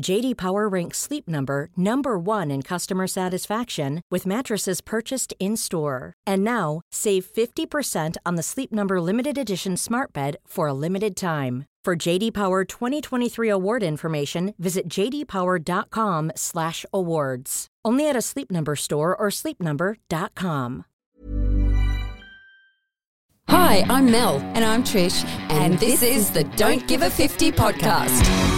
JD Power ranks Sleep Number number 1 in customer satisfaction with mattresses purchased in-store. And now, save 50% on the Sleep Number limited edition Smart Bed for a limited time. For JD Power 2023 award information, visit jdpower.com/awards. Only at a Sleep Number store or sleepnumber.com. Hi, I'm Mel, And I'm Trish, and, this, is the Don't Give a 50 podcast.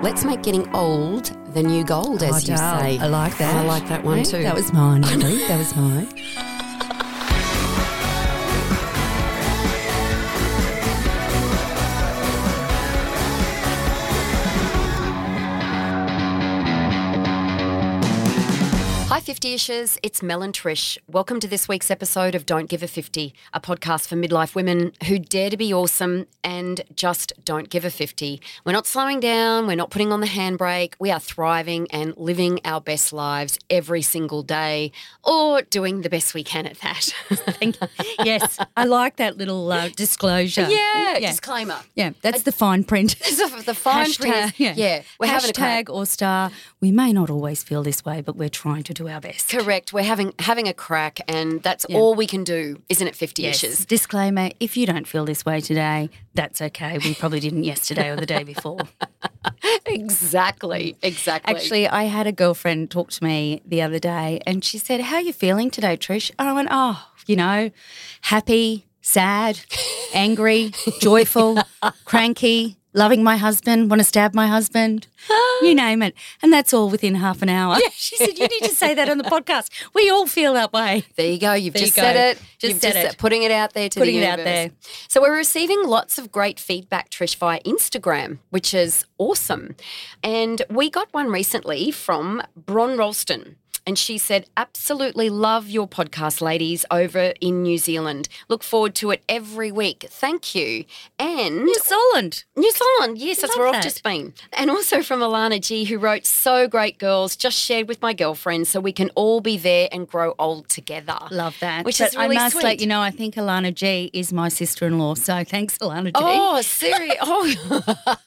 Let's make getting old the new gold, oh, as Oh, you say. I like that. I like that one too. That was mine. That was mine. Hi, 50 ishers. It's Mel and Trish. Welcome to this week's episode of Don't Give a 50, a podcast for midlife women who dare to be awesome and just don't give a 50. We're not slowing down, we're not putting on the handbrake. We are thriving and living our best lives every single day or doing the best we can at that. Thank you. Yes, I like that little uh, disclosure. yeah, yeah. disclaimer. Yeah, that's the fine print. The, the fine print. Hashtag, Yeah, we're having a crack. Or star. We may not always feel this way, but we're trying to do our best. Correct. We're having having a crack, and that's all we can do, isn't it? Fifty Yes. ishes. Disclaimer: If you don't feel this way today, that's okay. We probably didn't yesterday or the day before. Exactly. Exactly. Actually, I had a girlfriend talk to me the other day, and she said, "How are you feeling today, Trish?" And I went, "Oh, you know, happy, sad, angry, joyful, cranky." Loving my husband, want to stab my husband, you name it. And that's all within half an hour. Yeah. She said, You need to say that on the podcast. We all feel that way. There you go. You've There you just go. said it. Just You've said just it. putting it out there to Putting the it out there. So we're receiving lots of great feedback, Trish, via Instagram, which is awesome. And we got one recently from Bron Ralston. And she said, absolutely love your podcast, ladies, over in New Zealand. Look forward to it every week. Thank you. And New Zealand. New Zealand, yes, that's where I've that. just been. And also from Alana G, who wrote, So great, girls, just shared with my girlfriend so we can all be there and grow old together. Love that. Which But is really I must sweet. let you know, I think Alana G is my sister in law. So thanks, Alana G. Oh, serious? Oh,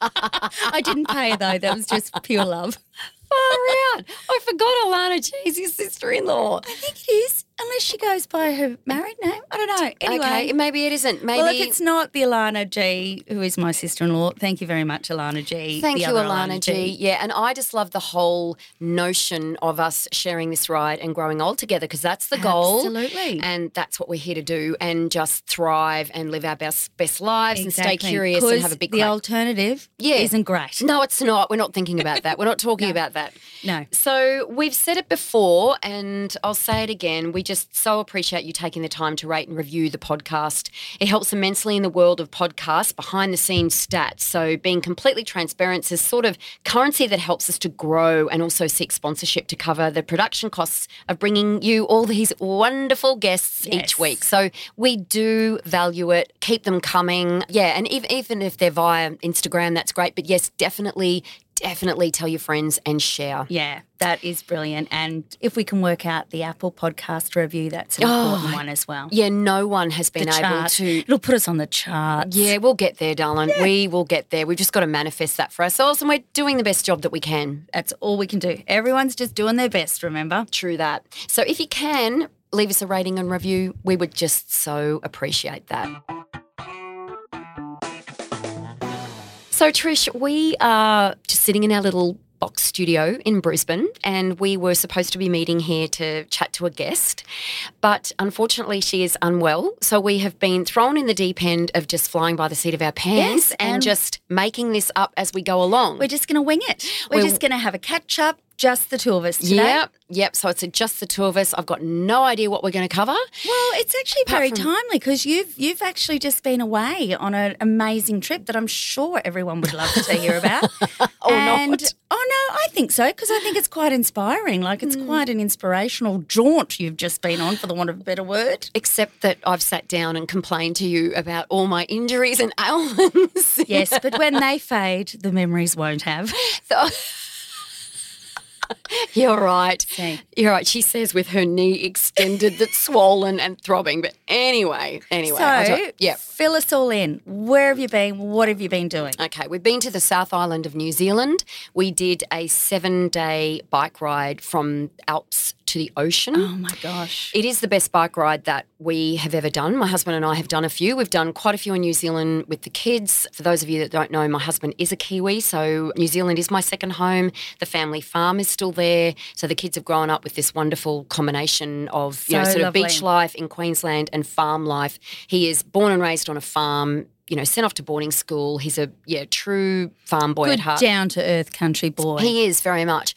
I didn't pay though. That was just pure love. far out. I forgot Alana G is your sister in law. I think it is, unless she goes by her married name. I don't know. Anyway. Okay, maybe it isn't. Maybe. Well, if it's not the Alana G, who is my sister-in-law, thank you very much, Alana G. Thank the you, other Alana G. Yeah, and I just love the whole notion of us sharing this ride and growing old together because that's the goal. Absolutely. And that's what we're here to do and just thrive and live our best best lives and stay curious and have a big The crack. alternative Yeah. isn't great. No, it's not. We're not thinking about that. We're not talking about that. No. So we've said it before, and I'll say it again. We just so appreciate you taking the time to rate and review the podcast. It helps immensely in the world of podcasts, behind the scenes stats. So being completely transparent is sort of currency that helps us to grow and also seek sponsorship to cover the production costs of bringing you all these wonderful guests each week. So we do value it. Keep them coming. Yeah, and even, even if they're via Instagram, that's great. But yes, definitely definitely tell your friends and share. Yeah, that is brilliant. And if we can work out the Apple podcast review, that's an Oh, important one as well. Yeah, no one has been the able chart. to. It'll put us on the chart. Yeah, we'll get there, darling. We will get there. We've just got to manifest that for ourselves, and we're doing the best job that we can. That's all we can do. Everyone's just doing their best, remember? True that. So if you can leave us a rating and review, we would just so appreciate that. So, Trish, we are just sitting in our little box studio in Brisbane, and we were supposed to be meeting here to chat to a guest. But unfortunately, she is unwell. So, we have been thrown in the deep end of just flying by the seat of our pants Yes, and, and- just making this up as we go along. We're just going to wing it. We're We'll- just going to have a catch up, just the two of us today. Yep, yep. So it's just the two of us. I've got no idea what we're going to cover. Well, it's actually very from- timely because you've you've actually just been away on an amazing trip that I'm sure everyone would love to hear about. Or and, not. Oh no, I think so because I think it's quite inspiring. Like it's hmm. quite an inspirational jaunt you've just been on, for the want of a better word. Except that I've sat down and complained to you about all my injuries and ailments. Yes, but when they fade, the memories won't have. So- You're right. See. You're right. She says with her knee extended that's swollen and throbbing. But anyway, anyway. So, don't- yeah. fill us all in. Where have you been? What have you been doing? Okay, we've been to the South Island of New Zealand. We did a seven day bike ride from Alps to the ocean. Oh my gosh. It is the best bike ride that we have ever done. My husband and I have done a few. We've done quite a few in New Zealand with the kids. For those of you that don't know, my husband is a Kiwi, so New Zealand is my second home. The family farm is still there. So the kids have grown up with this wonderful combination of, you know, So sort of beach life in Queensland and farm life. He is born and raised on a farm. You know, sent off to boarding school. He's a yeah true farm boy at Good heart. down to earth country boy. He is very much.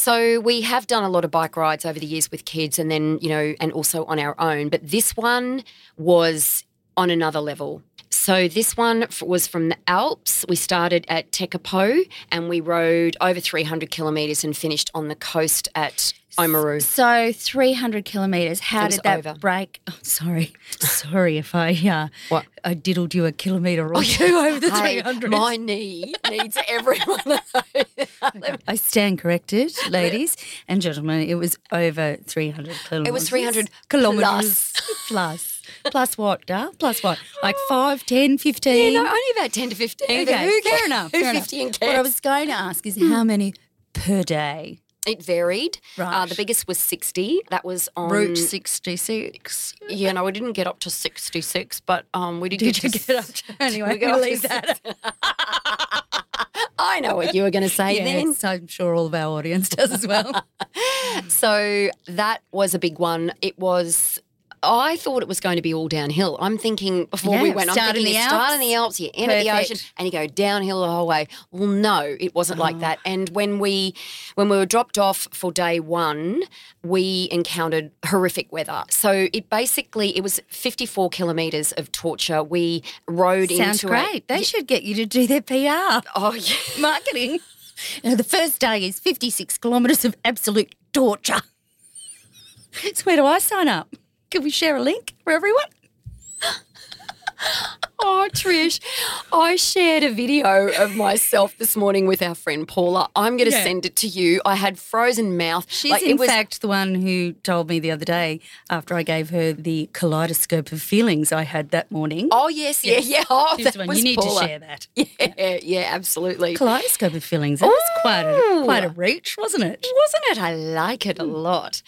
So we have done a lot of bike rides over the years with kids and then, you know, and also on our own. But this one was on another level. So this one was from the Alps. We started at Tekapo and we rode over 300 kilometres and finished on the coast at Oamaru. So 300 kilometres. How did that over. break? Oh, sorry. sorry if I uh, What? I diddled you a kilometre or two over the Hey, 300. my knee needs everyone. I stand corrected, ladies and gentlemen. It was over 300 kilometres. It was 300 kilometres. Plus. Plus what, Dar? Plus what? Like 5, 10, 15? you know, only about 10 to 15. Okay, who fair enough. Who fair enough. 50 and What I was going to ask is how many per day? It varied. Uh, Right. the biggest was 60. That was on Route 66. Yeah, no, we didn't get up to 66, but um, we did, Did get to get up to? Anyway, we we'll leave that. I know what you were going to say then. Yes, I'm sure all of our audience does as well. So that was a big one. It was. I thought it was going to be all downhill. I'm thinking before we Yeah, went, I'm thinking the you start in Alps. the Alps, you end at the ocean, and you go downhill the whole way. Well, no, it wasn't like Oh. that. And when we when we were dropped off for day one, we encountered horrific weather. So it basically it was 54 kilometres of torture. We rode Sounds into great. it. They should get you to do their PR. Oh yeah. Marketing. You know, the first day is 56 kilometres of absolute torture. So where do I sign up? Can we share a link for everyone? Oh, Trish, I shared a video of myself this morning with our friend Paula. I'm going to Yeah. send it to you. I had frozen mouth. She's Like, in it was, fact the one who told me the other day after I gave her the kaleidoscope of feelings I had that morning. Oh yes, yeah, yeah. Oh, She's that was You need Paula. to share that. Yeah, yeah, absolutely. Kaleidoscope of feelings. That was quite a quite a reach, wasn't it? Wasn't it? I like it a lot.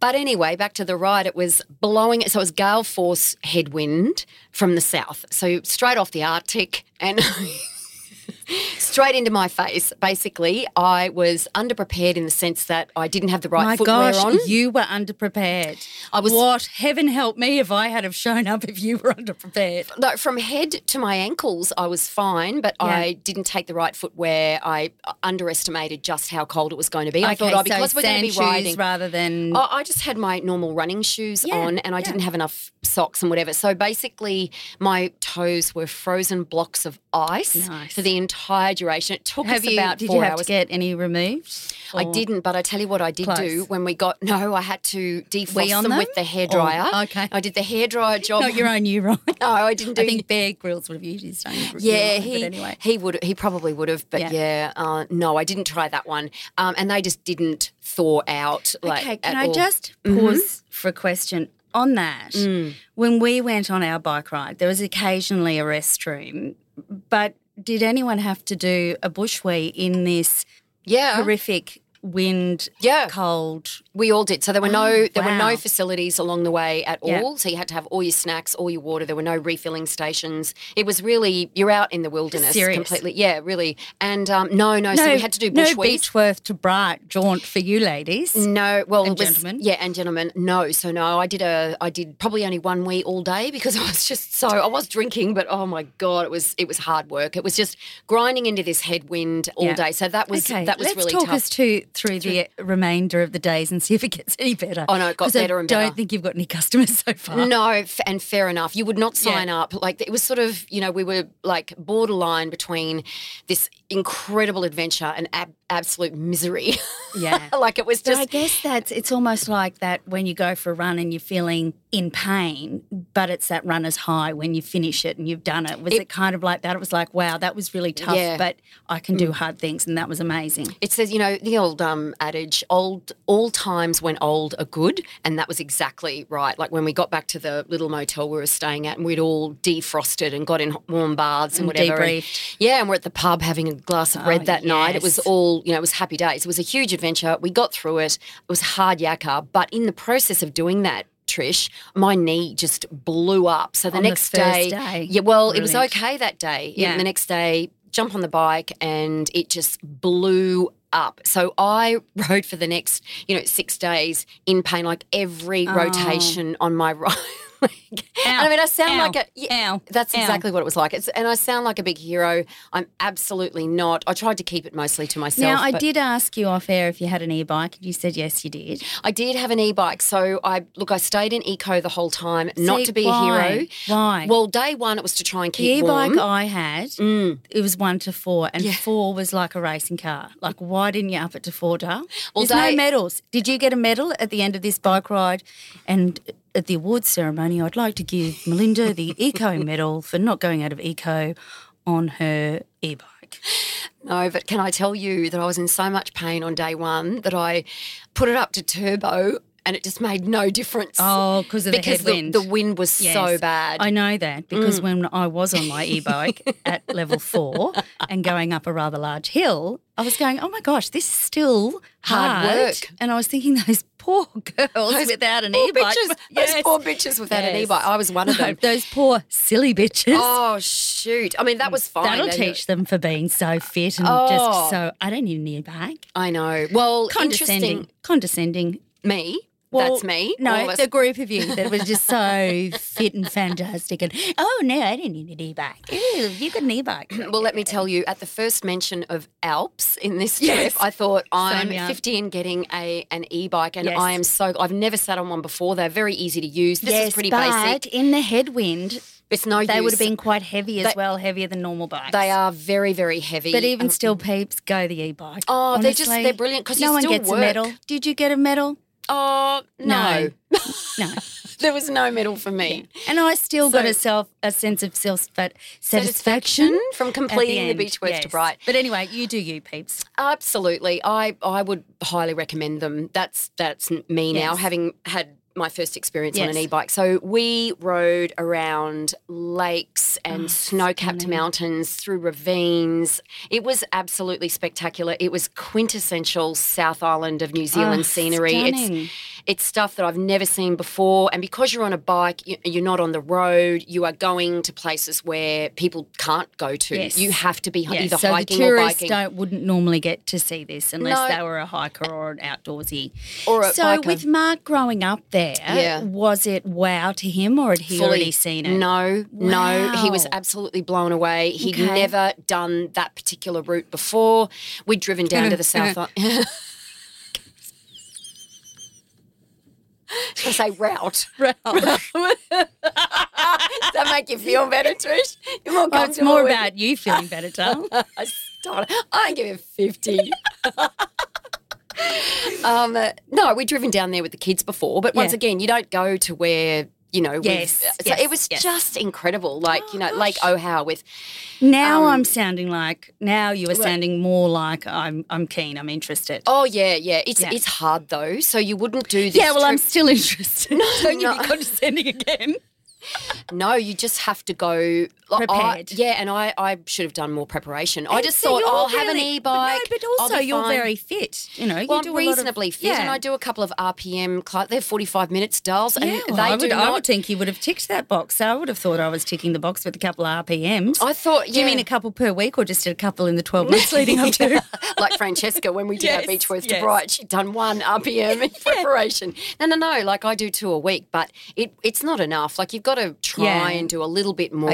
But anyway, back to the ride. It was blowing. So it was gale force headwind from the south. So straight off the Arctic and straight into my face. Basically, I was underprepared in the sense that I didn't have the right My footwear gosh, on. you were underprepared. I was- What heaven help me if I had have shown up if you were underprepared. No, from head to my ankles, I was fine, but Yeah. I didn't take the right footwear. I underestimated just how cold it was going to be. I Okay, thought, oh, so because we're going to be riding. shoes rather than I I just had my normal running shoes Yeah, on and I yeah. didn't have enough socks and whatever. So basically, my toes were frozen blocks of ice Nice. for the entire entire duration. It took Have us you? about did four you have hours. to get any removed? I didn't, but I tell you what I did do when we got no, I had to defrost them, them? with the hairdryer. Or- okay. I did the hairdryer job. Not your own you, right? No, I didn't do I think Bear Grylls would have used his own. Yeah, urine, he But anyway, he would he probably would have, but Yeah. yeah, uh, no, I didn't try that one, um, and they just didn't thaw out. Like, okay. Can I all. just Mm-hmm. pause for a question on that? Mm. When we went on our bike ride, there was occasionally a restroom, but did anyone have to do a bushwee in this Yeah, horrific wind, Yeah. cold? We all did. So there were no there were Oh, no facilities along the way at all. So you had to have all your snacks, all your water. There were no refilling stations. It was really you're out in the wilderness Serious. completely. Yeah, really. And um, no, no, so we had to do no bushwees. Beechworth to Bright jaunt for you ladies. No, well, And was, gentlemen? yeah, and gentlemen. No, so no, I did a, I did probably only one wee all day because I was just so, I was drinking, but oh my god, it was, it was hard work. It was just grinding into this headwind all day. So that was, okay, that was let's really talk tough. us to through the remainder of the days and see if it gets any better. Oh, no, it got 'Cause I better I don't think you've got any customers so far. No, f- and fair enough. You would not sign up. Like it was sort of, you know, we were like borderline between this incredible adventure and ab- absolute misery. Yeah. like it was But just I guess that's it's almost like that when you go for a run and you're feeling in pain, but it's that runner's high when you finish it and you've done it. Was it, kind of like that? It was like, wow, that was really tough, Yeah. Mm. but I can do hard things, and that was amazing. It says, you know, the old um, adage, old all times when old are good, and that was exactly right. Like when we got back to the little motel we were staying at, and we'd all defrosted and got in warm baths and, And whatever. and- yeah, and we're at the pub having a glass of red Oh, that night. It was all, you know, it was happy days. It was a huge adventure. We got through it. It was hard yakka, but in the process of doing that. Trish, my knee just blew up. So the On the next first day, day? yeah, well, it was okay that day. Yeah. the next day, jump on the bike and it just blew up. So I rode for the next, you know, six days in pain, like every Oh. rotation on my right leg. And I mean, I sound Ow. like a yeah, Ow. That's Ow. exactly what it was like. It's, and I sound like a big hero. I'm absolutely not. I tried to keep it mostly to myself. Now, I did ask you off air if you had an e-bike, and you said yes, you did. I did have an e-bike, so I look. I stayed in eco the whole time, not to be why? a hero. Why? Well, day one it was to try and The keep e-bike warm. I had, mm. it was one to four, and four was like a racing car. Like, why didn't you up it to four, Dale? Well, There's they- no medals. Did you get a medal at the end of this bike ride? And at the awards ceremony, I'd like to give Melinda the eco medal for not going out of eco on her e-bike. No, but can I tell you that I was in so much pain on day one that I put it up to turbo and it just made no difference. Oh, because of the because headwind. the, wind was so bad. I know that because Mm. when I was on my e-bike at level four and going up a rather large hill, I was going, "Oh my gosh, this is still Hard hard, work. And I was thinking, those poor girls Those without an e-bike. bitches, those poor bitches without an e-bike. I was one of them. those poor silly bitches. Oh shoot! I mean, that was fine. That'll teach them for being so fit and Oh. just so. I don't need an e-bike. I know. Well, Condescending. Condescending. Me. Well, That's me. No, us. the group of you that was just so fit and fantastic. And oh no, I didn't need an e-bike. Ew, you got an e-bike. Well, let me tell you, at the first mention of Alps in this trip, Yes. I thought I'm me up. 50 and getting a an e-bike, and Yes. I am so. I've never sat on one before. They're very easy to use. This yes, is pretty but basic. in the headwind, It's no they use. would have been quite heavy as They- well, heavier than normal bikes. They are very, very heavy. But even Um, still, peeps, go the e-bike. Oh, they're just- they're brilliant because no one gets work. a medal. Did you get a medal? Oh no, No. there was no medal for me. And I still got a self a sense of self sat- Satisfaction from completing the end. Beechworth to Yes. Bright. But anyway, you do you, peeps. Absolutely, I I would highly recommend them. That's that's me now, having had my first experience on an e-bike. So we rode around lakes and Oh, snow-capped mountains through ravines. It was absolutely spectacular. It was quintessential South Island of New Zealand Oh, scenery. stunning. It's it's stuff that I've never seen before. And because you're on a bike, you- you're not on the road. You are going to places where people can't go to. Yes. You have to be Yeah, either so the hiking or tourists biking. don't wouldn't normally get to see this unless No. they were a hiker or an outdoorsy. Or a so biker. with Mark growing up there, Yeah. was it wow to him or had he already seen it? No, no. He was absolutely blown away. He'd Okay. never done that particular route before. We'd driven down to the south. Should I say route? Route. Is that make you feel better, Trish? You're more Oh, it's more about you feeling better, darling. Stop it. I give it 50. um, no, we've driven down there with the kids before, but once Yeah. again, you don't go to where, you know, we've- Yes, so it was yes. just incredible. Like, you know, Lake Ohau with, Now Um, I'm sounding like now you are sounding more like I'm I'm keen, I'm interested. oh, yeah, yeah. It's Yeah. it's hard though. So you wouldn't do this. yeah, well I'm still interested. No, Don't you no. be condescending again. No, you just have to go like, I- yeah, and I, I should have done more preparation. I just so thought I'll oh, have an e-bike. But no, but also you're fine. very fit. You know, you Well, do I'm lot of- reasonably fit, and. I do a couple of RPM. Cl- they're 45 minutes, dolls, and Yeah, well, they I do would, I not. would think you would have ticked that box. I would have thought I was ticking the box with a couple of RPMs. I thought, Do you mean a couple per week or just a couple in the 12 months leading up to? like Francesca when we did our beach to yes. Bright, she'd done one RPM in preparation. No, no, no. Like I do two a week, but it it's not enough. Like you've got to try Yeah. and do a little bit more.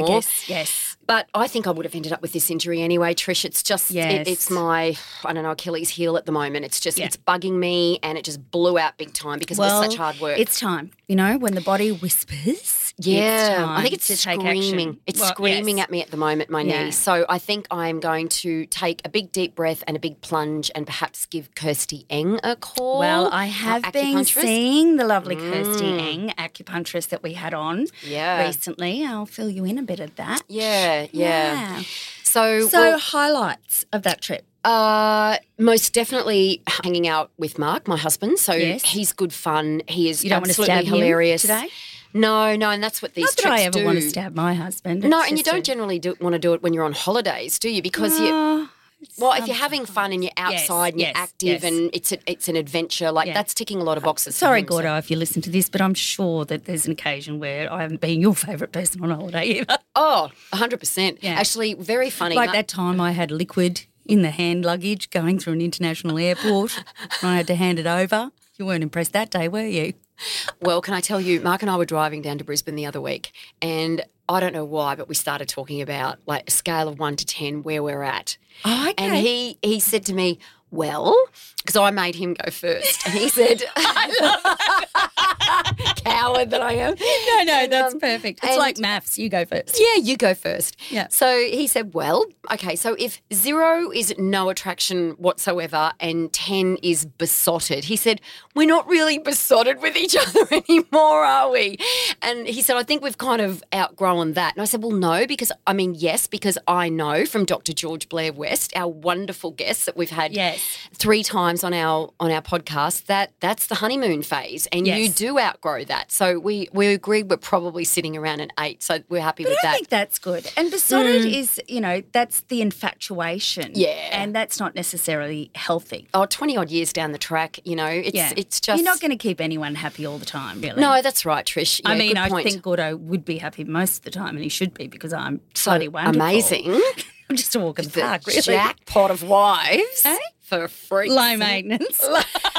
Yes. But I think I would have ended up with this injury anyway, Trish. It's just, Yes. it, it's my, I don't know, Achilles heel at the moment. It's just, Yeah. it's bugging me and it just blew out big time because it was such hard work. It's time. You know, when the body whispers, yeah, it's time I think it's screaming. It's Well, screaming yes. at me at the moment, my Yeah. knee. So I think I'm going to take a big deep breath and a big plunge and perhaps give Kirsty Eng a call. Well, I have been seeing the lovely Kirsty mm. Eng, acupuncturist that we had on Yeah. recently. I'll fill you in a bit of that. Yeah, yeah. So, So, well, highlights of that trip. uh, most definitely hanging out with Mark, my husband. So Yes. he's good fun. He is You don't want to absolutely stab him hilarious. today? No, no, and that's what these Not that I ever do. want to stab my husband. No, and you don't a- generally do, want to do it when you're on holidays, do you? Because you, Well, if you're having fun and you're Yes, outside and you're yes, active yes. and it's a, it's an adventure, like Yeah. that's ticking a lot of boxes. Sorry, him, so- Gordo, if you listen to this, but I'm sure that there's an occasion where I haven't been your favourite person on holiday either. Oh, 100%. Yeah. Actually, very funny. Like that time I had liquid in the hand luggage going through an international airport and I had to hand it over. You weren't impressed that day, were you? Well, can I tell you, Mark and I were driving down to Brisbane the other week, and I don't know why, but we started talking about like a scale of one to ten where we're at. Oh, okay. And he he said to me, "Well," because I made him go first, and he said, "Coward that I am." no, no, And, that's um, perfect. It's like maths. You go first. Yeah, you go first. Yeah. So he said, well, okay, so if zero is no attraction whatsoever and 10 is besotted, he said, we're not really besotted with each other anymore, are we? And he said, I think we've kind of outgrown that. And I said, well, no, because I mean, yes, because I know from Dr. George Blair West, our wonderful guest that we've had Yes. three times on our on our podcast, that that's the honeymoon phase. And you do outgrow that. So we, we agreed we're probably sitting around an eight. So we're happy But with I that. I think that's good. And besotted is, you know, that's the infatuation. Yeah. And that's not necessarily healthy. oh, 20 odd years down the track, you know, it's Yeah. it's just You're not going to keep anyone happy all the time, really. No, that's right, Trish. I mean, I think Gordo would be happy most of the time, and he should be because I'm so bloody wonderful. amazing. I'm just a walk in the park, really. jackpot of wives Eh? For freaks. Low maintenance.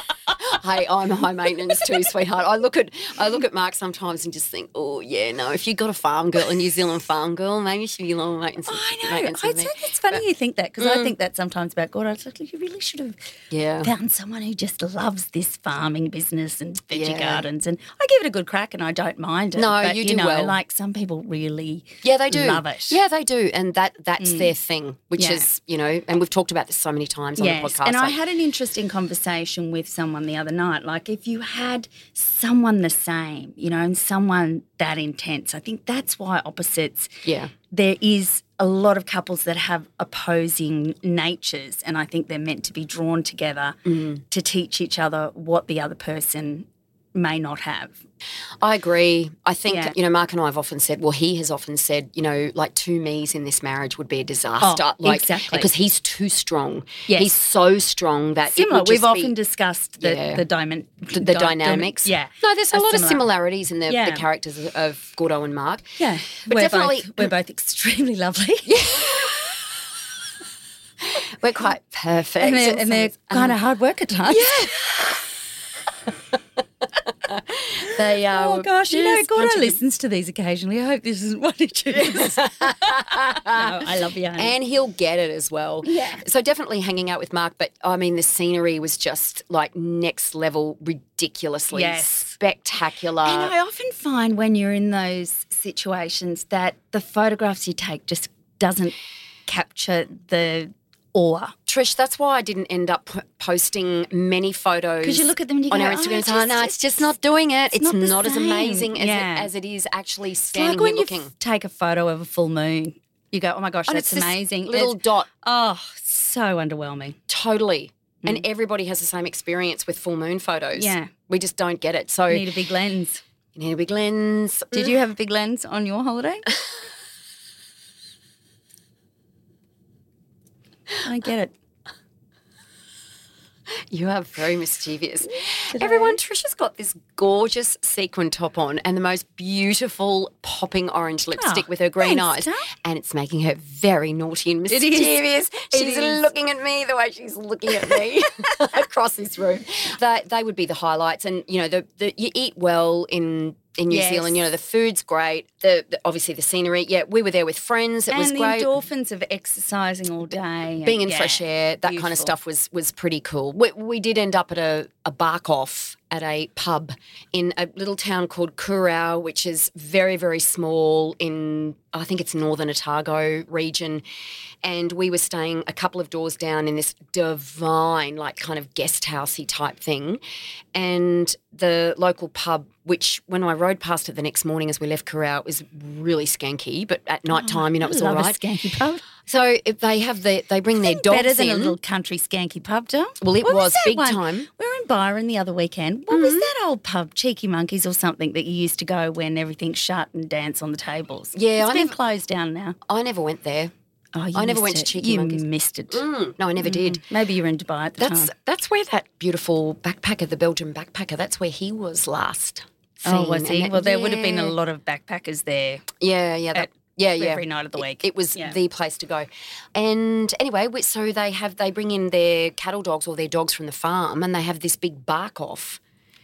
hey, oh, I'm high maintenance too, sweetheart. I look at I look at Mark sometimes and just think, oh yeah, no. If you got a farm girl, a New Zealand farm girl, maybe should be low maintenance. I know. maintenance I think it's funny you think that because I mm. think that sometimes about God. I was like you really should have Yeah. found someone who just loves this farming business and veggie Yeah. gardens. And I give it a good crack, and I don't mind it. No, but, you you do know, well. Like some people really, Yeah, they do. love it. Yeah, they do, and that that's mm. their thing, which Yeah. is you know, and we've talked about this so many times on Yes, the podcast. and I had an interesting conversation with someone the other night. Like, if you had someone the same, you know, and someone that intense, I think that's why opposites. yeah. There is a lot of couples that have opposing natures, and I think they're meant to be drawn together Mm. to teach each other what the other person may not have. I agree. I think, Yeah. you know, Mark and I have often said, well, he has often said, you know, like two me's in this marriage would be a disaster. Oh, like, exactly. Because he's too strong. Yes. He's so strong that it Similar. We've be- often discussed the Yeah. the, diamond, the, the dynamics. yeah. No, there's a are lot of similarities in the, Yeah. the characters of, Gordo and Mark. Yeah, But we're definitely- both, we're both extremely lovely. We're quite perfect. and they're, and they're kind of hard work at times. they are. Oh uh, gosh, you know, just Gordo punching- listens to these occasionally. I hope this isn't what he chooses. no, I love you. honey. And he'll get it as well. Yeah. So definitely hanging out with Mark, but I mean, the scenery was just like next level, ridiculously Yes. spectacular. And I often find when you're in those situations that the photographs you take just doesn't capture the awe. Trish, that's why I didn't end up p- posting many photos. Because you look at them and you on go, our "Oh, Instagram. it's oh, just- no, it's just not doing it. It's, not not, as amazing as, Yeah. it, as it is actually It's standing like when you looking. take a photo of a full moon, you go, "Oh my gosh, And that's it's amazing!" Little It's- dot, oh, so underwhelming. totally. Mm. And everybody has the same experience with full moon photos. Yeah. We just don't get it. So You need a big lens. you need a big lens. Did you have a big lens on your holiday? I get it. You are very mischievous. Everyone, Trisha's got this gorgeous sequin top on and the most beautiful popping orange lipstick Oh, with her green thanks, eyes. Dal. And it's making her very naughty and mischievous. She's looking at me the way she's looking at me across this room. They, they would be the highlights. And, you know, the, the you eat well in in New Yes. Zealand. You know, the food's great. The, the obviously the scenery. Yeah, we were there with friends. It and was the great endorphins of exercising all day. and- being in yeah, fresh air, that kind of stuff was was pretty cool. We, we did end up at a, a bark off at a pub in a little town called Kurow, which is very very small in I think it's northern Otago region, and we were staying a couple of doors down in this divine like kind of guest housey type thing, and the local pub. Which, when I rode past it the next morning as we left Kurow, it was really skanky. But at night oh, time, you know, it was all a skanky pub. So if they have the they bring their dogs Better than in. a little country skanky pub, Dal. Well, it was that big one? time. Mm-hmm. We were in Byron the other weekend. What was that old pub, Cheeky Monkeys or something, that you used to go when everything's shut and dance on the tables? Yeah, it's I been never- closed down now. I never went there. Oh, you I never went to it. Cheeky you Monkeys. missed it. Mm, no, I never did. Maybe you were in Dubai at the That's time. that's where that beautiful backpacker, the Belgian backpacker, that's where he was last. Oh, was he? That- well, there would have been a lot of backpackers there. Yeah, yeah, that, at yeah, yeah. every night of the week. It, was Yeah. the place to go. And anyway, we- so they have they bring in their cattle dogs or their dogs from the farm, and they have this big bark off.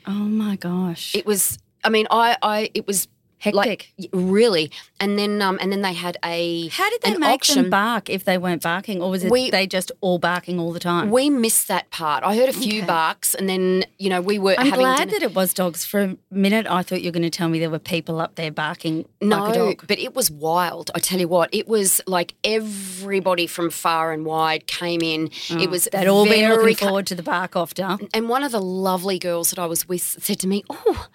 Oh my gosh. It was. I mean, I, I, it was Hectic. y- really. And then, um, and then they had a How did they make auction. them bark if they weren't barking, or was it We- they just all barking all the time? We missed that part. I heard a few Okay. barks, and then you know we were I'm having glad dinner. that it was dogs. For a minute, I thought you were going to tell me there were people up there barking No, like a dog. but it was wild. I tell you what, it was like everybody from far and wide came in. it was. They'd all been looking forward to the bark off, Dal. And one of the lovely girls that I was with said to me, "Oh,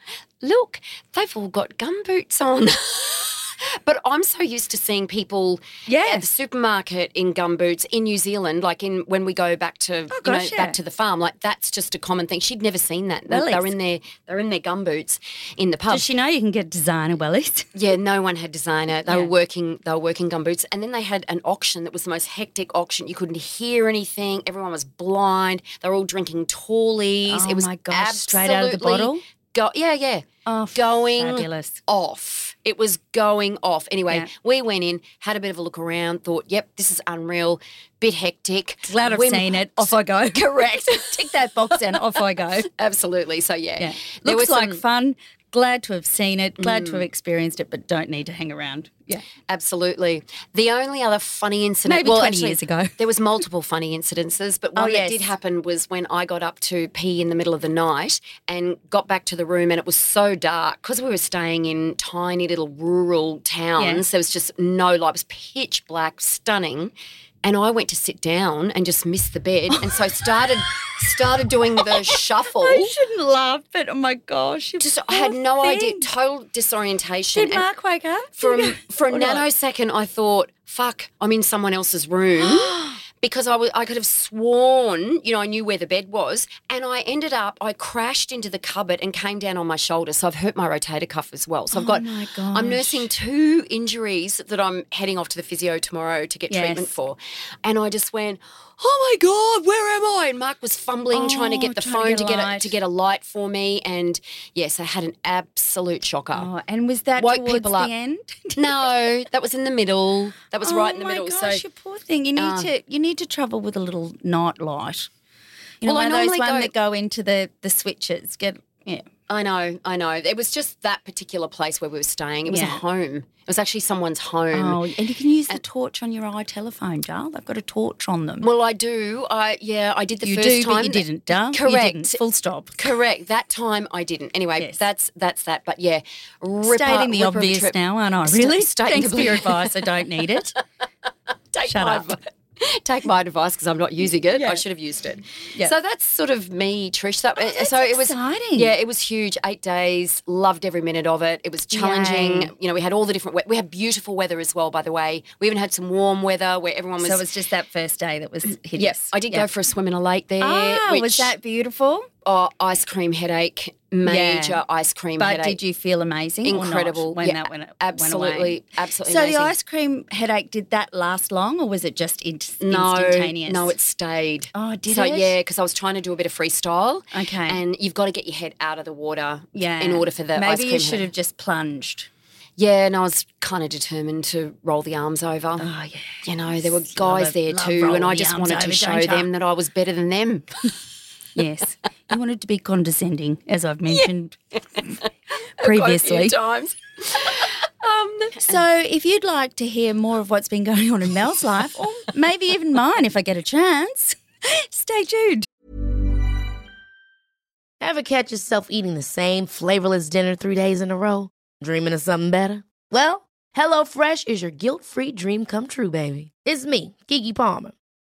look, they've all got gumboots on." But I'm so used to seeing people Yeah. at the supermarket in gumboots in New Zealand, like in when we go back to oh, you know, Oh, yeah. back to the farm, like that's just a common thing. She'd never seen that. They're Wellies. in their they're in their gumboots in the pub. Does she know you can get designer wellies? Yeah, no one had designer. They Yeah. were working. They were working gumboots, and then they had an auction that was the most hectic auction. You couldn't hear anything. Everyone was blind. They were all drinking tallies. Oh it was my gosh, straight out of the bottle? Go, yeah, yeah. Oh, going fabulous. off. It was going off. Anyway, Yeah. we went in, had a bit of a look around, thought, "Yep, this is unreal." Bit hectic. Glad I've We- seen it. Off I go. Correct. Tick that box and off I go. Absolutely. So yeah, Yeah. Looks like some- fun. Glad to have seen it. Glad to have mm. experienced it, but don't need to hang around. Yeah. Absolutely. The only other funny incident, Maybe well, 20 actually, years ago. there was multiple funny incidences, but Oh, one yes. that did happen was when I got up to pee in the middle of the night and got back to the room, and it was so dark because we were staying in tiny little rural towns. There was just no light; it was pitch black, stunning. And I went to sit down and just missed the bed, and so I started started doing the shuffle. I shouldn't laugh, but oh my gosh. Just I had no idea, total disorientation. Did and- Mark wake up? for a, for a nanosecond, I thought, "Fuck, I'm in someone else's room." Because I was, I could have sworn, you know, I knew where the bed was, and I ended up, I crashed into the cupboard and came down on my shoulder. So I've hurt my rotator cuff as well. So I've oh got, Oh my I'm nursing two injuries that I'm heading off to the physio tomorrow to get treatment for, and I just went, "Oh my god, where am I?" And Mark was fumbling, trying to Oh, get the trying to phone get to get, a, light. to get a light for me, and yes, I had an absolute shocker. Oh, and was that Woke people the up. end? No, that was in the middle. That was right in the oh middle. gosh, so you poor thing. You need uh, to you need to travel with a little night light. You know, Well, I one of those normally one go- that go into the the switches. Get yeah. I know, I know. It was just that particular place where we were staying. It was a home. It was actually someone's home. Oh, and you can use the torch on your iTelephone, Dal. They've got a torch on them. Well, I do. I yeah, I did the you first do, time. but you didn't. You Correct. didn't. Correct. Full stop. Correct. That time I didn't. Anyway, Yes. that's that's that. But yeah, ripper, Stating the obvious now, aren't I? Really? stating Thanks the for your advice. I don't need it. Take Shut up. Take my advice because I'm not using it. Yeah. I should have used it. Yeah. So that's sort of me, Trish. So, that's so it was exciting. Yeah, it was huge. Eight days. Loved every minute of it. It was challenging. Yay. You know, we had all the different. We- we had beautiful weather as well. By the way, we even had some warm weather where everyone was. So it was just that first day that was hideous. Yes, I did Yeah. go for a swim in a lake there. Ah, which, was that beautiful? Oh, ice cream headache? Major Yeah. ice cream But headache. did you feel amazing? Incredible. when Yeah, that went, absolutely, went away? absolutely So amazing. the ice cream headache did that last long, or was it just in- no, instantaneous? no, it stayed. Oh, did so, it? yeah, because I was trying to do a bit of freestyle. Okay. And you've got to get your head out of the water yeah. in order for the maybe ice cream you should have just plunged. Yeah, and I was kind of determined to roll the arms over. Oh yeah. You know, there were guys it. there Love too, and I just wanted to show them that I was better than them. Yes. you wanted to be condescending, as I've mentioned Quite a few previously. times. um, So, if you'd like to hear more of what's been going on in Mel's life, or maybe even mine if I get a chance, stay tuned. Ever catch yourself eating the same flavorless dinner three days in a row? Dreaming of something better? Well, HelloFresh is your guilt free dream come true, baby. It's me, Keke Palmer.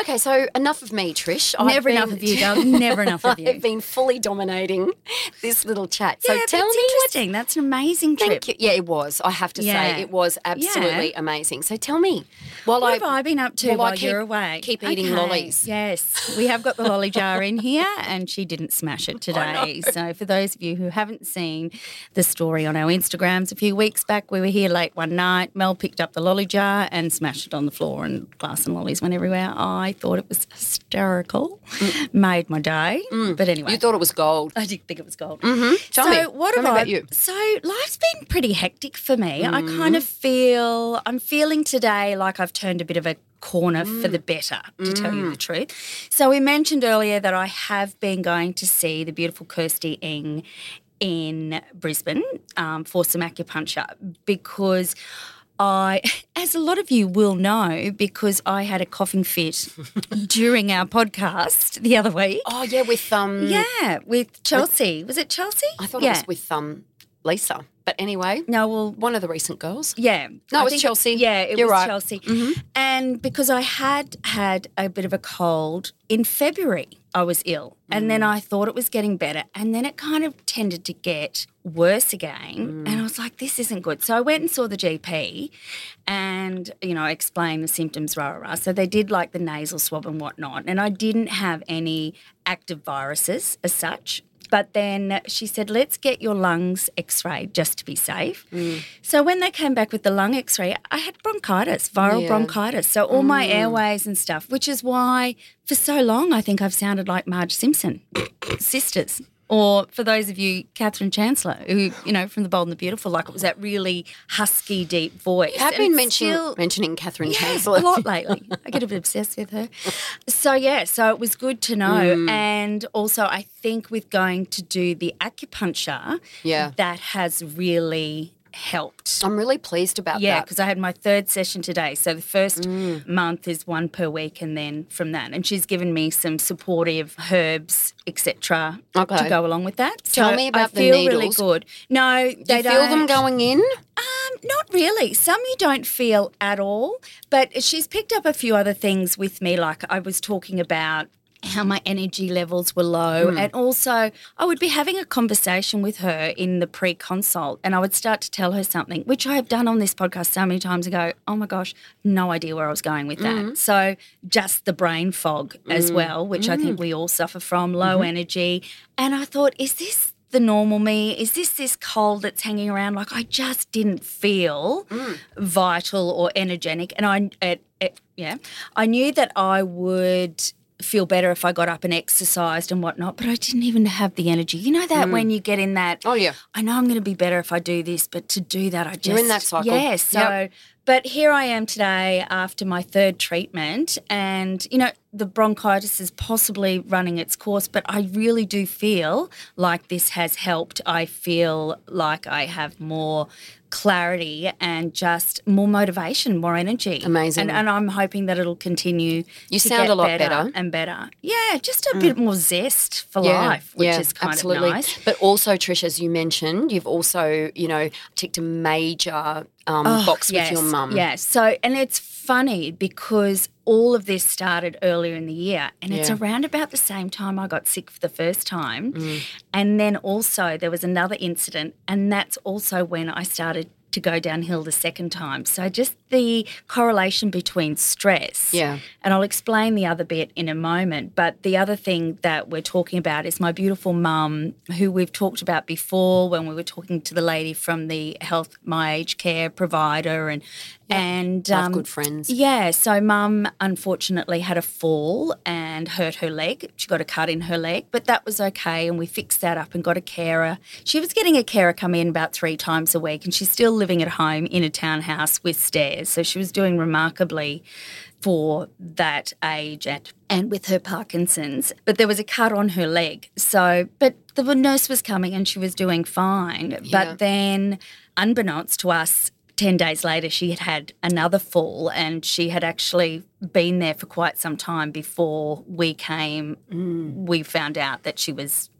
Okay, so enough of me, Trish. I've Never enough been- of you, darling. Never enough of you. I've been fully dominating this little chat. So yeah, tell that's me interesting. That's an amazing trip. Thank you. Yeah, it was. I have to Yeah. say, it was absolutely Yeah. amazing. So tell me, while What I have I been up to while while keep- you're away? Keep eating Okay, lollies. Yes, we have got the lolly jar in here, and she didn't smash it today. So, for those of you who haven't seen the story on our Instagrams a few weeks back, we were here late one night. Mel picked up the lolly jar and smashed it on the floor, and glass and lollies went everywhere. I thought it was hysterical, made my day. But anyway, Mm. You thought it was gold. I did think it was gold. Mm-hmm. Tell so me. what Tell I? about you? So life's been pretty hectic for me. I Mm-hmm. kind of feel I'm feeling today like I've turned a bit of a corner for Mm. the better, to tell you the truth. So we mentioned earlier that I have been going to see the beautiful Kirsty Eng in Brisbane um, for some acupuncture because. I, as a lot of you will know, because I had a coughing fit during our podcast the other week. Oh yeah, with um. Yeah, with Chelsea. Was it Chelsea? I thought yeah. it was with um Lisa, but anyway, No, well, one of the recent girls. yeah. No, I it was Chelsea. yeah, it You're was right. Chelsea. Mhm. And because I had had a bit of a cold in February, I was ill. And Mm. then I thought it was getting better. And then it kind of tended to get worse again. Mm. And I was like, this isn't good. So I went and saw the GP and, you know, explained the symptoms, rah, rah, rah. So they did like the nasal swab and whatnot. And I didn't have any active viruses as such. But then she said, let's get your lungs x rayed just to be safe. Mm. So when they came back with the lung x ray, I had bronchitis, viral Yeah. bronchitis. So all my airways and stuff, which is why for so long I think I've sounded like Marge Simpson, sisters. Or for those of you, Catherine Chancellor, who, you know, from The Bold and the Beautiful, like it was that really husky, deep voice. Have been it's mentioning still- mentioning Catherine yeah, Chancellor a lot lately. I get a bit obsessed with her. So yeah, so it was good to know, Mm. and also I think with going to do the acupuncture, Yeah. that has really helped. I'm really pleased about Yeah, that. because I had my third session today. So the first Mm. month is one per week, and then from that, and she's given me some supportive herbs, etc., Okay. to go along with that. Tell So me about I the feel really good. No, Do they you feel them don't. going in? Um, not really. Some you don't feel at all, but she's picked up a few other things with me. Like I was talking about how my energy levels were low, Hmm. and also I would be having a conversation with her in the pre-consult, and I would start to tell her something, which I have done on this podcast so many times ago. Oh my gosh, no idea where I was going with that. Mm-hmm. So just the brain fog as Mm. well, which I think we all suffer from, low Mm-hmm. energy, and I thought, is this the normal me? Is this this cold that's hanging around? Like I just didn't feel Mm. vital or energetic, and I, it, it, yeah, I knew that I would feel better if I got up and exercised and whatnot, but I didn't even have the energy. You know that mm. when you get in that, Oh, yeah. I know I'm going to be better if I do this, but to do that, I just You're in that cycle. Yeah, so. Yep. But here I am today after my third treatment, and you know, the bronchitis is possibly running its course, but I really do feel like this has helped. I feel like I have more clarity and just more motivation, more energy. Amazing. And, and I'm hoping that it'll continue. You sound a lot better. Mm. and better. Yeah, just a bit more zest for life, which yeah, is kind absolutely. of nice. But also, Trish, as you mentioned, you've also, you know, ticked a major um, box with your mum. Oh, Yes. So, and it's funny because all of this started earlier in the year, and it's around about the same time I got sick for the first time. Mm. And then also there was another incident, and that's also when I started to go downhill the second time. So, just the correlation between stress. Yeah. And I'll explain the other bit in a moment. But the other thing that we're talking about is my beautiful mum, who we've talked about before when we were talking to the lady from the health, my age care provider, and and I have um, good friends. yeah, so mum unfortunately had a fall and hurt her leg. She got a cut in her leg, but that was okay. And we fixed that up and got a carer. She was getting a carer come in about three times a week, and she's still living at home in a townhouse with stairs. So she was doing remarkably for that age and, and with her Parkinson's. But there was a cut on her leg. So, but the nurse was coming and she was doing fine. Yeah. But then, unbeknownst to us, 10 days later, she had had another fall and she had actually been there for quite some time before we came. Mm. We found out that she was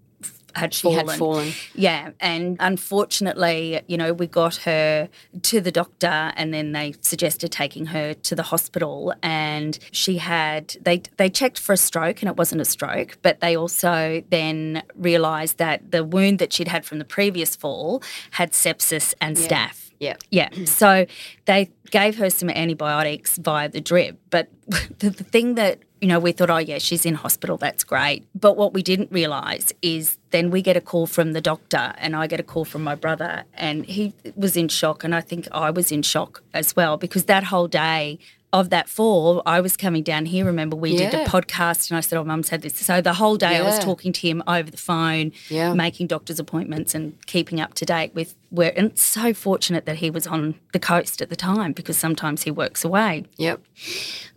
had She fallen. had fallen. Yeah, and unfortunately, you know, we got her to the doctor, and then they suggested taking her to the hospital. And she had they they checked for a stroke, and it wasn't a stroke, but they also then realised that the wound that she'd had from the previous fall had sepsis and staph. Yeah. Yeah. So they gave her some antibiotics via the drip. But the, the thing that, you know, we thought, oh, yeah, she's in hospital. That's great. But what we didn't realise is then we get a call from the doctor and I get a call from my brother and he was in shock. And I think I was in shock as well because that whole day, of that fall, I was coming down here. Remember, we did a podcast, and I said, "Oh, Mum's had this." So the whole day, I was talking to him over the phone, Yeah. making doctor's appointments, and keeping up to date with where. And so fortunate that he was on the coast at the time because sometimes he works away. Yep.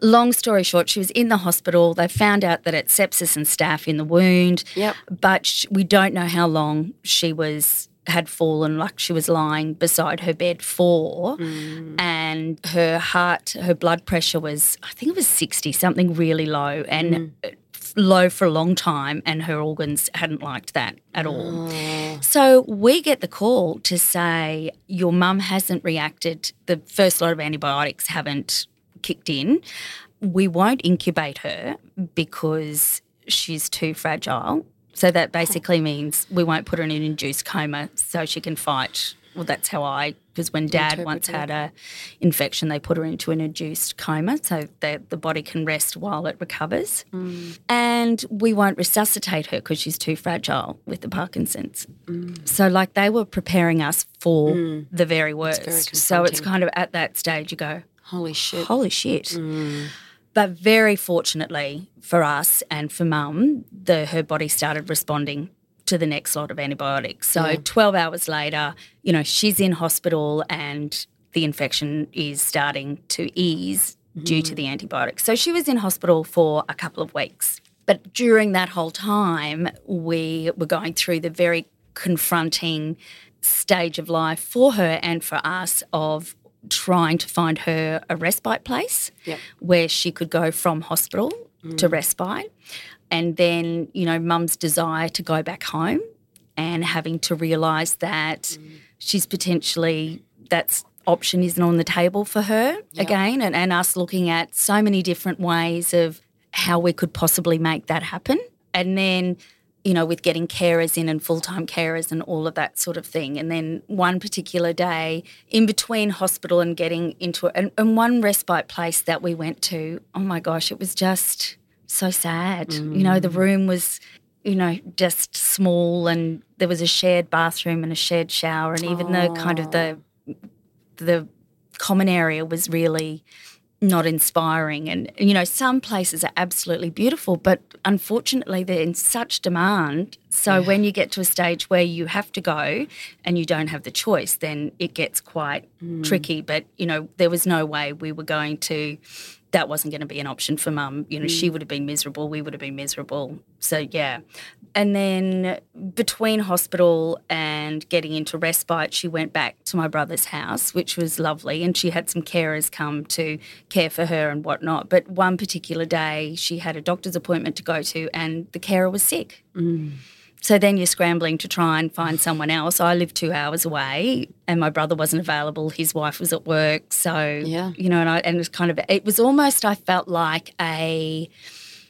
Long story short, she was in the hospital. They found out that it's sepsis and staph in the wound. Yep. But we don't know how long she was had fallen like she was lying beside her bed for mm. and her heart her blood pressure was i think it was 60 something really low and mm. low for a long time and her organs hadn't liked that at all. Oh. So we get the call to say your mum hasn't reacted the first lot of antibiotics haven't kicked in. We won't intubate her because she's too fragile. So that basically means we won't put her in an induced coma so she can fight. Well, that's how I, because when dad once had a infection, they put her into an induced coma so that the body can rest while it recovers. Mm. And we won't resuscitate her because she's too fragile with the Parkinson's. So, like, they were preparing us for mm. the very worst. so it's kind of at that stage you go, Holy shit. holy shit. Mm. But very fortunately for us and for mum, the her body started responding to the next lot of antibiotics. So 12 hours later, you know, she's in hospital and the infection is starting to ease due to mm-hmm. the antibiotics. So she was in hospital for a couple of weeks. But during that whole time, we were going through the very confronting stage of life for her and for us of trying to find her a respite place Yep. where she could go from hospital to mm. respite. And then, you know, mum's desire to go back home and having to realise that mm. she's potentially, that's option isn't on the table for her again. And, and us looking at so many different ways of how we could possibly make that happen. And then, you know, with getting carers in and full time carers and all of that sort of thing. And then one particular day in between hospital and getting into it, and, and one respite place that we went to, oh my gosh, it was just so sad. You know, the mm. room was, you know, just small and there was a shared bathroom and a shared shower. And even the kind of the, the common area was really not inspiring. And, you know, some places are absolutely beautiful, but unfortunately they're in such demand. So when you get to a stage where you have to go and you don't have the choice, then it gets quite mm. tricky. But, you know, there was no way we were going to. That wasn't going to be an option for mum. You know, she mm. would have been miserable. We would have been miserable. So, yeah. And then between hospital and getting into respite, she went back to my brother's house, which was lovely. And she had some carers come to care for her and whatnot. But one particular day, she had a doctor's appointment to go to, and the carer was sick. Mm. So then you're scrambling to try and find someone else. I live two hours away, and my brother wasn't available. His wife was at work, so Yeah. you know, and, I, and it was kind of it was almost I felt like a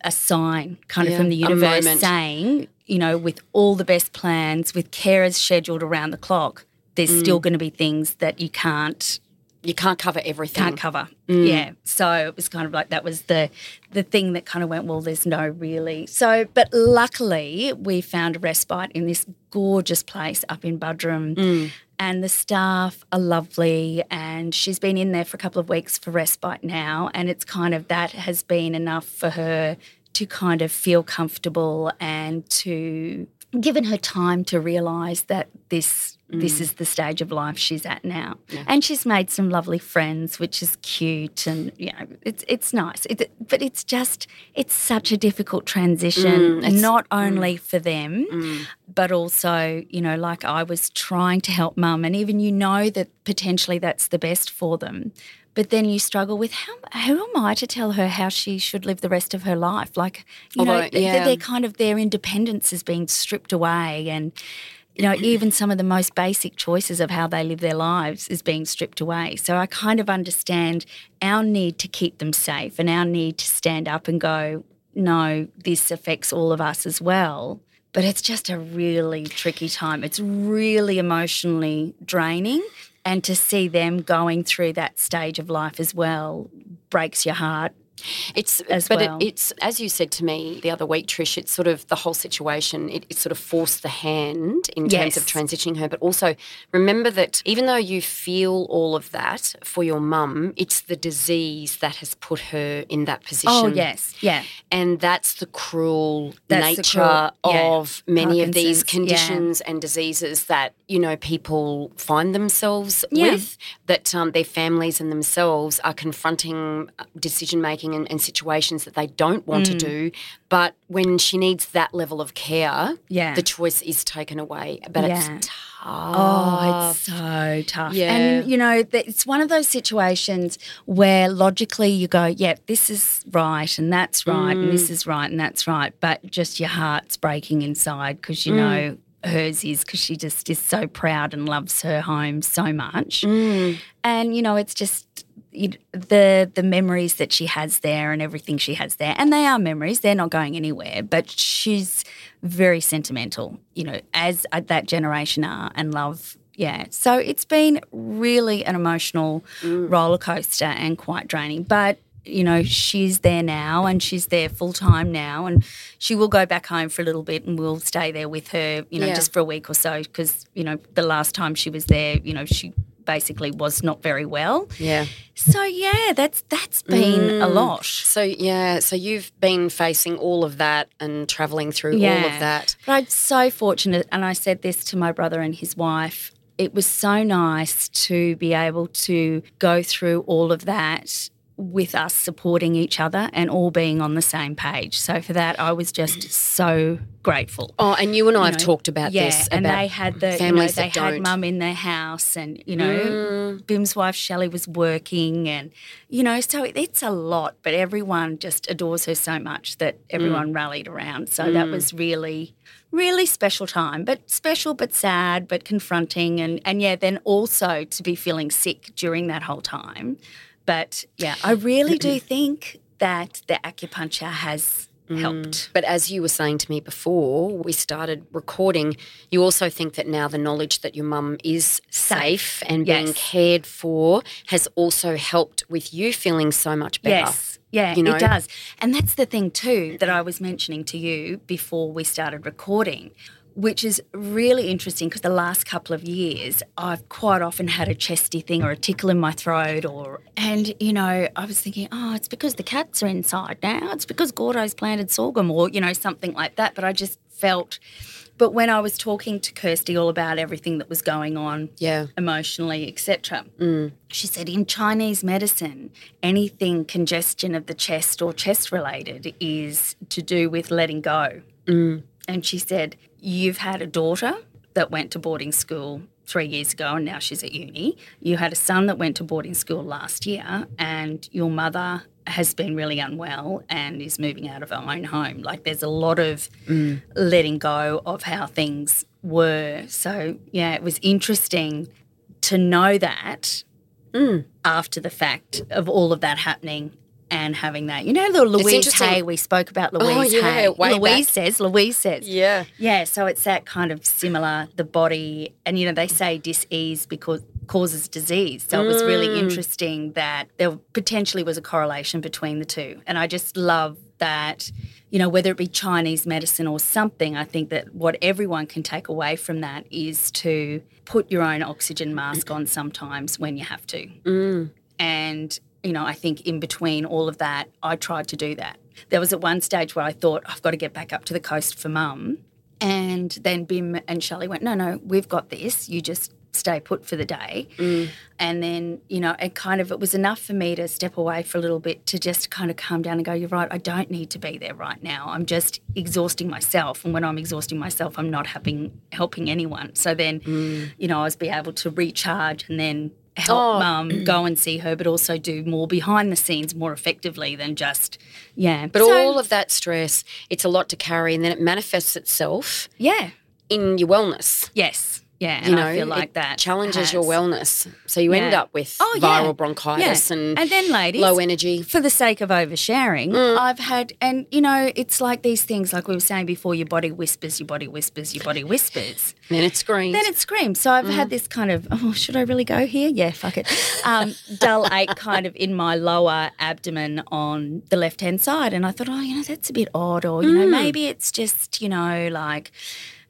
a sign, kind Yeah, of from the universe saying, you know, with all the best plans, with carers scheduled around the clock, there's Mm. still going to be things that you can't You can't cover everything. can't cover. Mm. Yeah. So it was kind of like that was the the thing that kind of went, well, there's no really. So, but luckily we found a respite in this gorgeous place up in Buderim. Mm. And the staff are lovely, and she's been in there for a couple of weeks for respite now. And it's kind of that has been enough for her to kind of feel comfortable and to given her time to realise that this this mm. is the stage of life she's at now. And she's made some lovely friends, which is cute, and you know it's it's nice. It, but it's just it's such a difficult transition, mm, not mm. only for them, but also you know like I was trying to help mum, and even you know that potentially that's the best for them. But then you struggle with how who am I to tell her how she should live the rest of her life? Like you know, Although, th- yeah. they're kind of their independence is being stripped away, and you know, even some of the most basic choices of how they live their lives is being stripped away. So I kind of understand our need to keep them safe and our need to stand up and go, no, this affects all of us as well. But it's just a really tricky time. It's really emotionally draining. And to see them going through that stage of life as well breaks your heart. It's as but well. it, it's as you said to me the other week, Trish. It's sort of the whole situation. It, it sort of forced the hand in terms of transitioning her, but also remember that even though you feel all of that for your mum, it's the disease that has put her in that position. Oh, yes. Yeah. And that's the cruel That's the nature cruel- yeah. of many of these Parkinson's, yeah. conditions and diseases that, you know, people find themselves Yeah. with, that um, their families and themselves are confronting decision making and, and situations that they don't want Mm. to do. But when she needs that level of care, Yeah. the choice is taken away. But Yeah. it's tough. Oh, it's so tough. Yeah. And, you know, th- it's one of those situations where logically you go, yeah, this is right and that's right and Mm. this is right and that's right. But just your heart's breaking inside because Mm. you know hers is because she just is so proud and loves her home so much. Mm. And, you know, it's just. You, the the memories that she has there and everything she has there and they are memories they're not going anywhere but she's very sentimental you know as uh, that generation are and love yeah so it's been really an emotional roller coaster and quite draining but you know she's there now and she's there full time now and she will go back home for a little bit and we'll stay there with her you know Yeah. just for a week or so because you know the last time she was there you know she basically was not very well Yeah. so yeah, that's that's been a mm. lot. So yeah, so you've been facing all of that and traveling through all of that. But I'm so fortunate, and I said this to my brother and his wife. It was so nice to be able to go through all of that with us supporting each other and all being on the same page. So for that, I was just so grateful. Oh, and you and I You have know, talked about yeah, this. and about they had the you know, families they had don't. mum in their house, and you know, Mm. Bim's wife Shelley was working, and you know, so it- it's a lot. But everyone just adores her so much that everyone Mm. rallied around. So that was really, really special time. But special, but sad, but confronting, and and yeah, then also to be feeling sick during that whole time. But yeah, I really do think that the acupuncture has Mm. helped. But as you were saying to me before we started recording, you also think that now the knowledge that your mum is safe and being cared for has also helped with you feeling so much better. Yes. Yeah, you know? it does. And that's the thing too that I was mentioning to you before we started recording, which is really interesting because the last couple of years I've quite often had a chesty thing or a tickle in my throat or and you know, I was thinking, oh, it's because the cats are inside now. It's because Gordo's planted sorghum or, you know, something like that. But I just felt but when I was talking to Kirsty all about everything that was going on Yeah. emotionally, etc. Mm. She said in Chinese medicine, anything congestion of the chest or chest related is to do with letting go. Mm. And she said, You've had a daughter that went to boarding school three years ago and now she's at uni. You had a son that went to boarding school last year, and your mother has been really unwell and is moving out of her own home. Like there's a lot of mm. letting go of how things were. So, yeah, it was interesting to know that mm. after the fact of all of that happening and having that. You know, the Louise. Hay, we spoke about Louise yeah, Hay. Louise back. says, Louise says. Yeah. Yeah, so it's that kind of similar, the body, and you know, they say dis-ease because causes disease. So it was really interesting that there potentially was a correlation between the two. And I just love that, you know, whether it be Chinese medicine or something, I think that what everyone can take away from that is to put your own oxygen mask on sometimes when you have to. And, you know, I think in between all of that, I tried to do that. There was at one stage where I thought, I've got to get back up to the coast for mum. And then Bim and Shelley went, no, no, we've got this. You just stay put for the day. Mm. And then, you know, it kind of, it was enough for me to step away for a little bit to just kind of calm down and go, you're right, I don't need to be there right now. I'm just exhausting myself. And when I'm exhausting myself, I'm not helping, helping anyone. So then, mm. you know, I was be able to recharge and then help Oh. mum go and see her, but also do more behind the scenes more effectively than just, yeah. But So, all of that stress, it's a lot to carry, and then it manifests itself yeah, in your wellness. yes, yeah. And You know, I feel like it that challenges your wellness. So you end up with Oh, yeah. viral bronchitis Yeah. and, And then, ladies, low energy. for the sake of oversharing, Mm. I've had, and you know, it's like these things, like we were saying before, your body whispers, your body whispers, your body whispers. Then it screams. Then it screams. So I've Mm. had this kind of, oh, should I really go here? Yeah, fuck it. Um, dull ache kind of in my lower abdomen on the left hand side. And I thought, oh, you know, that's a bit odd. Or, you Mm. know, maybe it's just, you know, like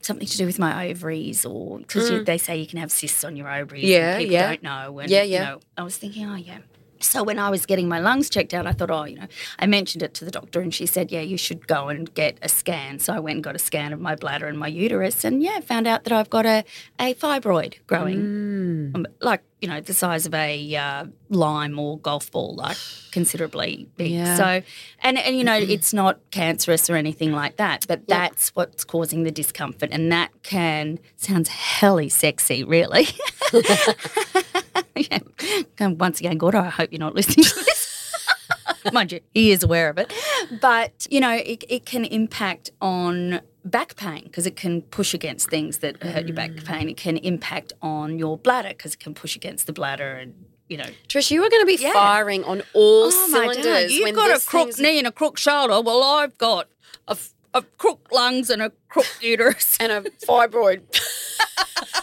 something to do with my ovaries or because they say you can have cysts on your ovaries. and Mm. Yeah, people yeah. don't know. And, Yeah, You yeah. know, I was thinking, oh, yeah. So when I was getting my lungs checked out, I thought, oh, you know, I mentioned it to the doctor and she said, yeah, you should go and get a scan. So I went and got a scan of my bladder and my uterus and yeah, found out that I've got a, a fibroid growing, um, like, you know, the size of a uh, lime or golf ball, like considerably big. Yeah. So, and, and, you know, it's not cancerous or anything like that, but that's what's causing the discomfort. And that can, sounds helly sexy, really. yeah. And once again, Gordo, I hope you're not listening to this. Mind you, he is aware of it. But, you know, it, it can impact on back pain because it can push against things that hurt your back mm. pain. It can impact on your bladder because it can push against the bladder and, you know. Trish, you are going to be Yeah. firing on all Oh, cylinders. You've got a crook knee and a crook shoulder. Well, I've got a, f- a crook lungs and a crook uterus. and a fibroid.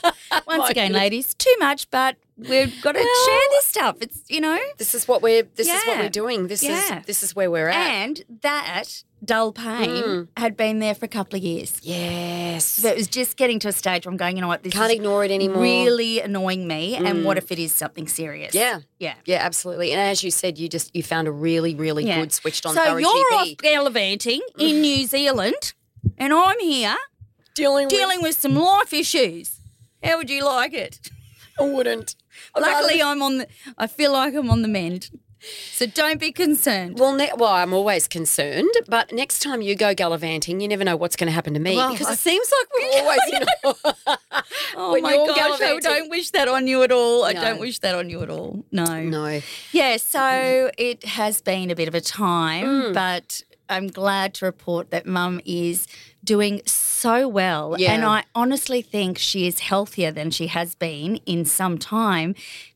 Once again, ladies, too much, but we've got to share this stuff. It's, you know. this is what we're. This is what we're doing. This Yeah. is this is where we're at. And that dull pain hmm. had been there for a couple of years. yes. So it was just getting to a stage where I'm going, you know what, this Can't ignore it anymore. really annoying me. And hmm. what if it is something serious? Yeah. Yeah. Yeah, absolutely. And as you said, you just you found a really, really Yeah. good switched on So you're GP. off gallivanting in New Zealand, and I'm here dealing dealing with some life issues. How would you like it? I wouldn't. Luckily, I'm on the. I feel like I'm on the mend. So don't be concerned. Well, ne- well, I'm always concerned, but next time you go gallivanting, you never know what's going to happen to me Well, because I- it seems like we're always, you know, Oh my gosh, I don't wish that on you at all. I don't wish that on you at all. No. No. Yeah, so it has been a bit of a time, Mm. but I'm glad to report that mum is doing so well. Yeah. And I honestly think she is healthier than she has been in some time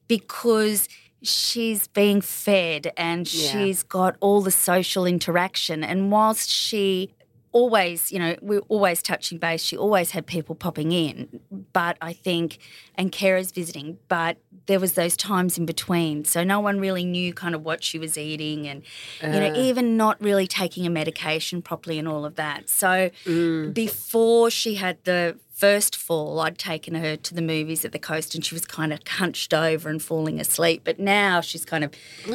because she's being fed and Yeah. she's got all the social interaction. And whilst she always, you know, we're always touching base. She always had people popping in, but I think, and carers visiting, but there was those times in between. So no one really knew kind of what she was eating and, you know, ah. even not really taking a medication properly and all of that. So mm. before she had the first fall, I'd taken her to the movies at the coast and she was kind of hunched over and falling asleep. But now she's kind of,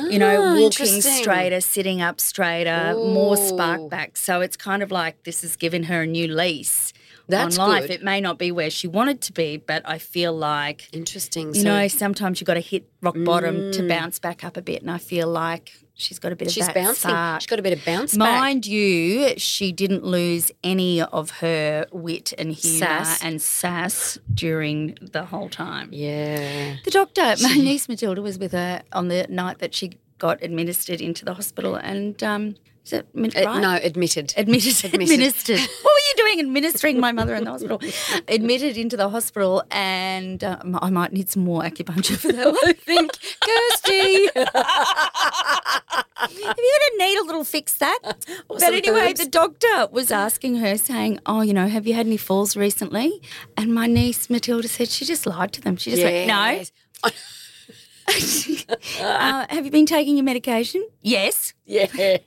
you know, Ah, walking straighter, sitting up straighter, more spark back. So it's kind of like this has given her a new lease That's on life. good. It may not be where she wanted to be, but I feel like, Interesting. you So know, sometimes you've got to hit rock bottom to bounce back up a bit. And I feel like she's got a bit of bounce. she's that bouncing. spark. She's got a bit of bounce back. Mind you, she didn't lose any of her wit and humour Sass. and sass during the whole time. Yeah. The doctor, my niece Matilda, was with her on the night that she got administered into the hospital, and um, is it min- Uh, no, admitted. Admitted, Admitted. administered. what were you doing administering my mother in the hospital? Admitted into the hospital, and um, I might need some more acupuncture for that. I think, Kirsty. Have you got a needle that'll fix that? but anyway, herbs. the doctor was asking her, saying, "Oh, you know, have you had any falls recently?" And my niece Matilda said she just lied to them. She just went, "No." Uh, have you been taking your medication? Yes. Yeah.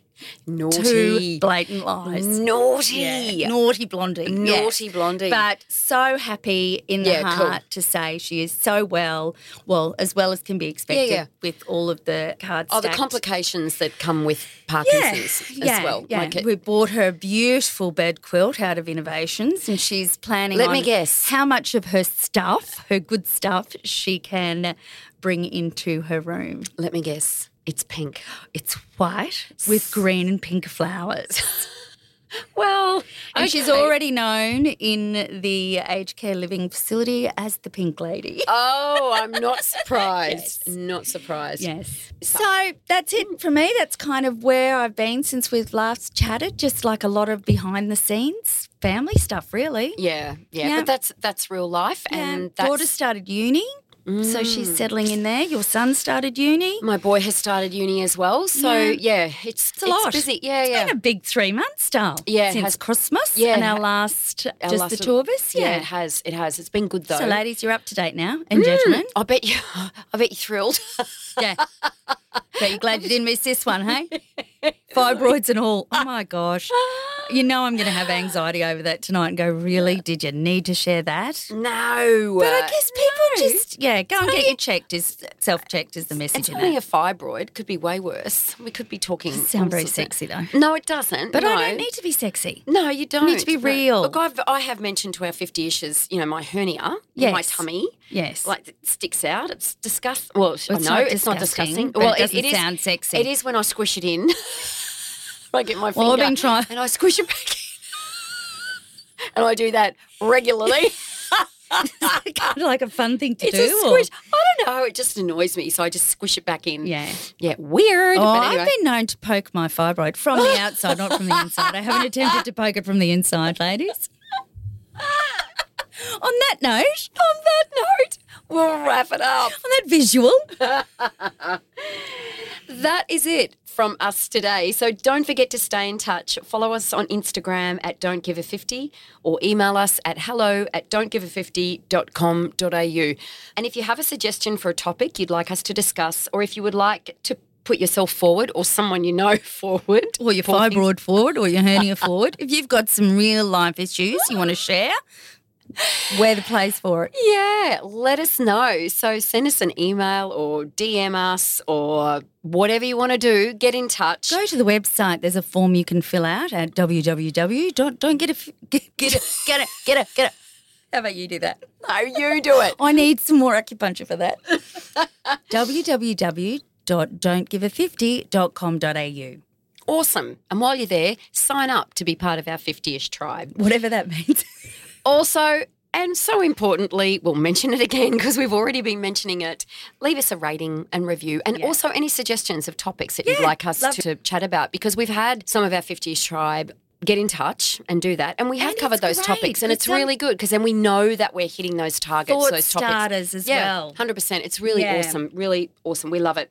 Two Naughty. blatant lies. Naughty. Yeah, naughty blondie. yeah. Naughty blondie. But so happy in the Yeah, cool. heart to say she is so well, well, as well as can be expected yeah. with all of the cards. Oh, the complications that come with Parkinson's yeah, as well. Yeah. Like it- we bought her a beautiful bed quilt out of Innovations, and she's planning. Let me guess. how much of her stuff, her good stuff, she can bring into her room. let me guess. It's pink. It's white with green and pink flowers. Well, And she's already known in the aged care living facility as the Pink Lady. Oh, I'm not surprised. Not surprised. Yes. So that's it for me. That's kind of where I've been since we've last chatted. Just like a lot of behind the scenes family stuff, really. Yeah, yeah, Yeah. But that's that's real life, and that's, daughter started uni, so she's mm. settling in there. Your son started uni. my boy has started uni as well. So Yeah. yeah, it's It's a lot. It's busy. Yeah, It's yeah. been a big three months, Dale. Yeah, since has- Christmas. Yeah, and our last, Our just last the two of us. Yeah. Yeah. it has. It has. It's been good though. So, ladies, you're up to date now, and mm. gentlemen. I bet you. I bet you're thrilled. Yeah. Bet you're glad you didn't miss this one, hey? Fibroids and all. Oh my gosh. You know I'm going to have anxiety over that tonight and go, really? Did you need to share that? no, But I guess people no. just, yeah, go and get you checked. Is self checked is the message It's in only a fibroid. Could be way worse. We could be talking. Sound very sexy though. No, it doesn't. But no. I don't need to be sexy. No, you don't. need to be real. Look, I've, I have mentioned to our 50 issues, you know, my hernia in my tummy. Yes. Like it sticks out. It's disgusting. Well, I it's know not it's not disgusting, well, it doesn't is, sound sexy. It is when I squish it in. I get my finger Well, I've been trying- and I squish it back in. and I do that regularly. kind of like a fun thing to it's do. a or- squish. I don't know. It just annoys me, so I just squish it back in. Yeah. Yeah. Weird. Oh, but anyway. I've been known to poke my fibroid from the outside, not from the inside. I haven't attempted to poke it from the inside, ladies. On that note, On that note, we'll wrap it up. on that visual, That is it from us today. So don't forget to stay in touch. Follow us on Instagram at Don't Give a 50 or email us at hello at don'tgive50.com.au. And if you have a suggestion for a topic you'd like us to discuss, or if you would like to put yourself forward or someone you know forward, or your fibroid forward, or your hernia forward, if you've got some real life issues you want to share, we're the place for it. Yeah, let us know. So send us an email or DM us or whatever you want to do. Get in touch. Go to the website. There's a form you can fill out at www. Don't, don't get a get, get it get it get it get it. How about you do that? No, you do it. I need some more acupuncture for that. www.don'tgive50.com.au. Awesome. And while you're there, sign up to be part of our 50ish tribe. Whatever that means. Also, and so importantly, we'll mention it again because we've already been mentioning it. Leave us a rating and review, and Yeah. also any suggestions of topics that you'd like us to, to chat about because we've had some of our 50ish tribe get in touch and do that. And we have And covered those great, topics, and it's really good because then we know that we're hitting those targets, Thought those topics. starters as yeah, well. 100%. It's really Yeah. awesome. Really awesome. We love it.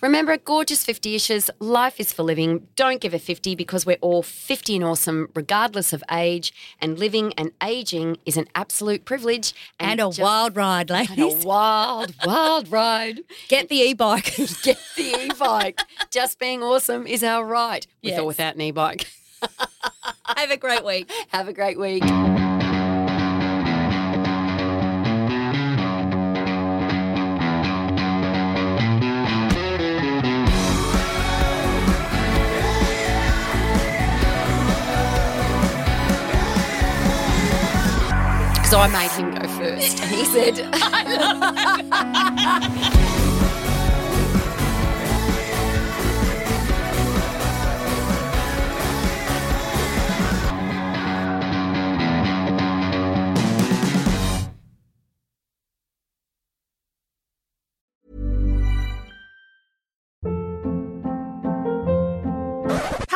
Remember, gorgeous 50 ishes, life is for living. Don't give a 50 because we're all 50 and awesome, regardless of age. And living and aging is an absolute privilege. And a just- wild ride, and a wild, wild ride. Get the e-bike. Get the e-bike. Just being awesome is our right, with Yes. or without an e-bike. Have a great week. Have a great week. Because I made him go first, and he said,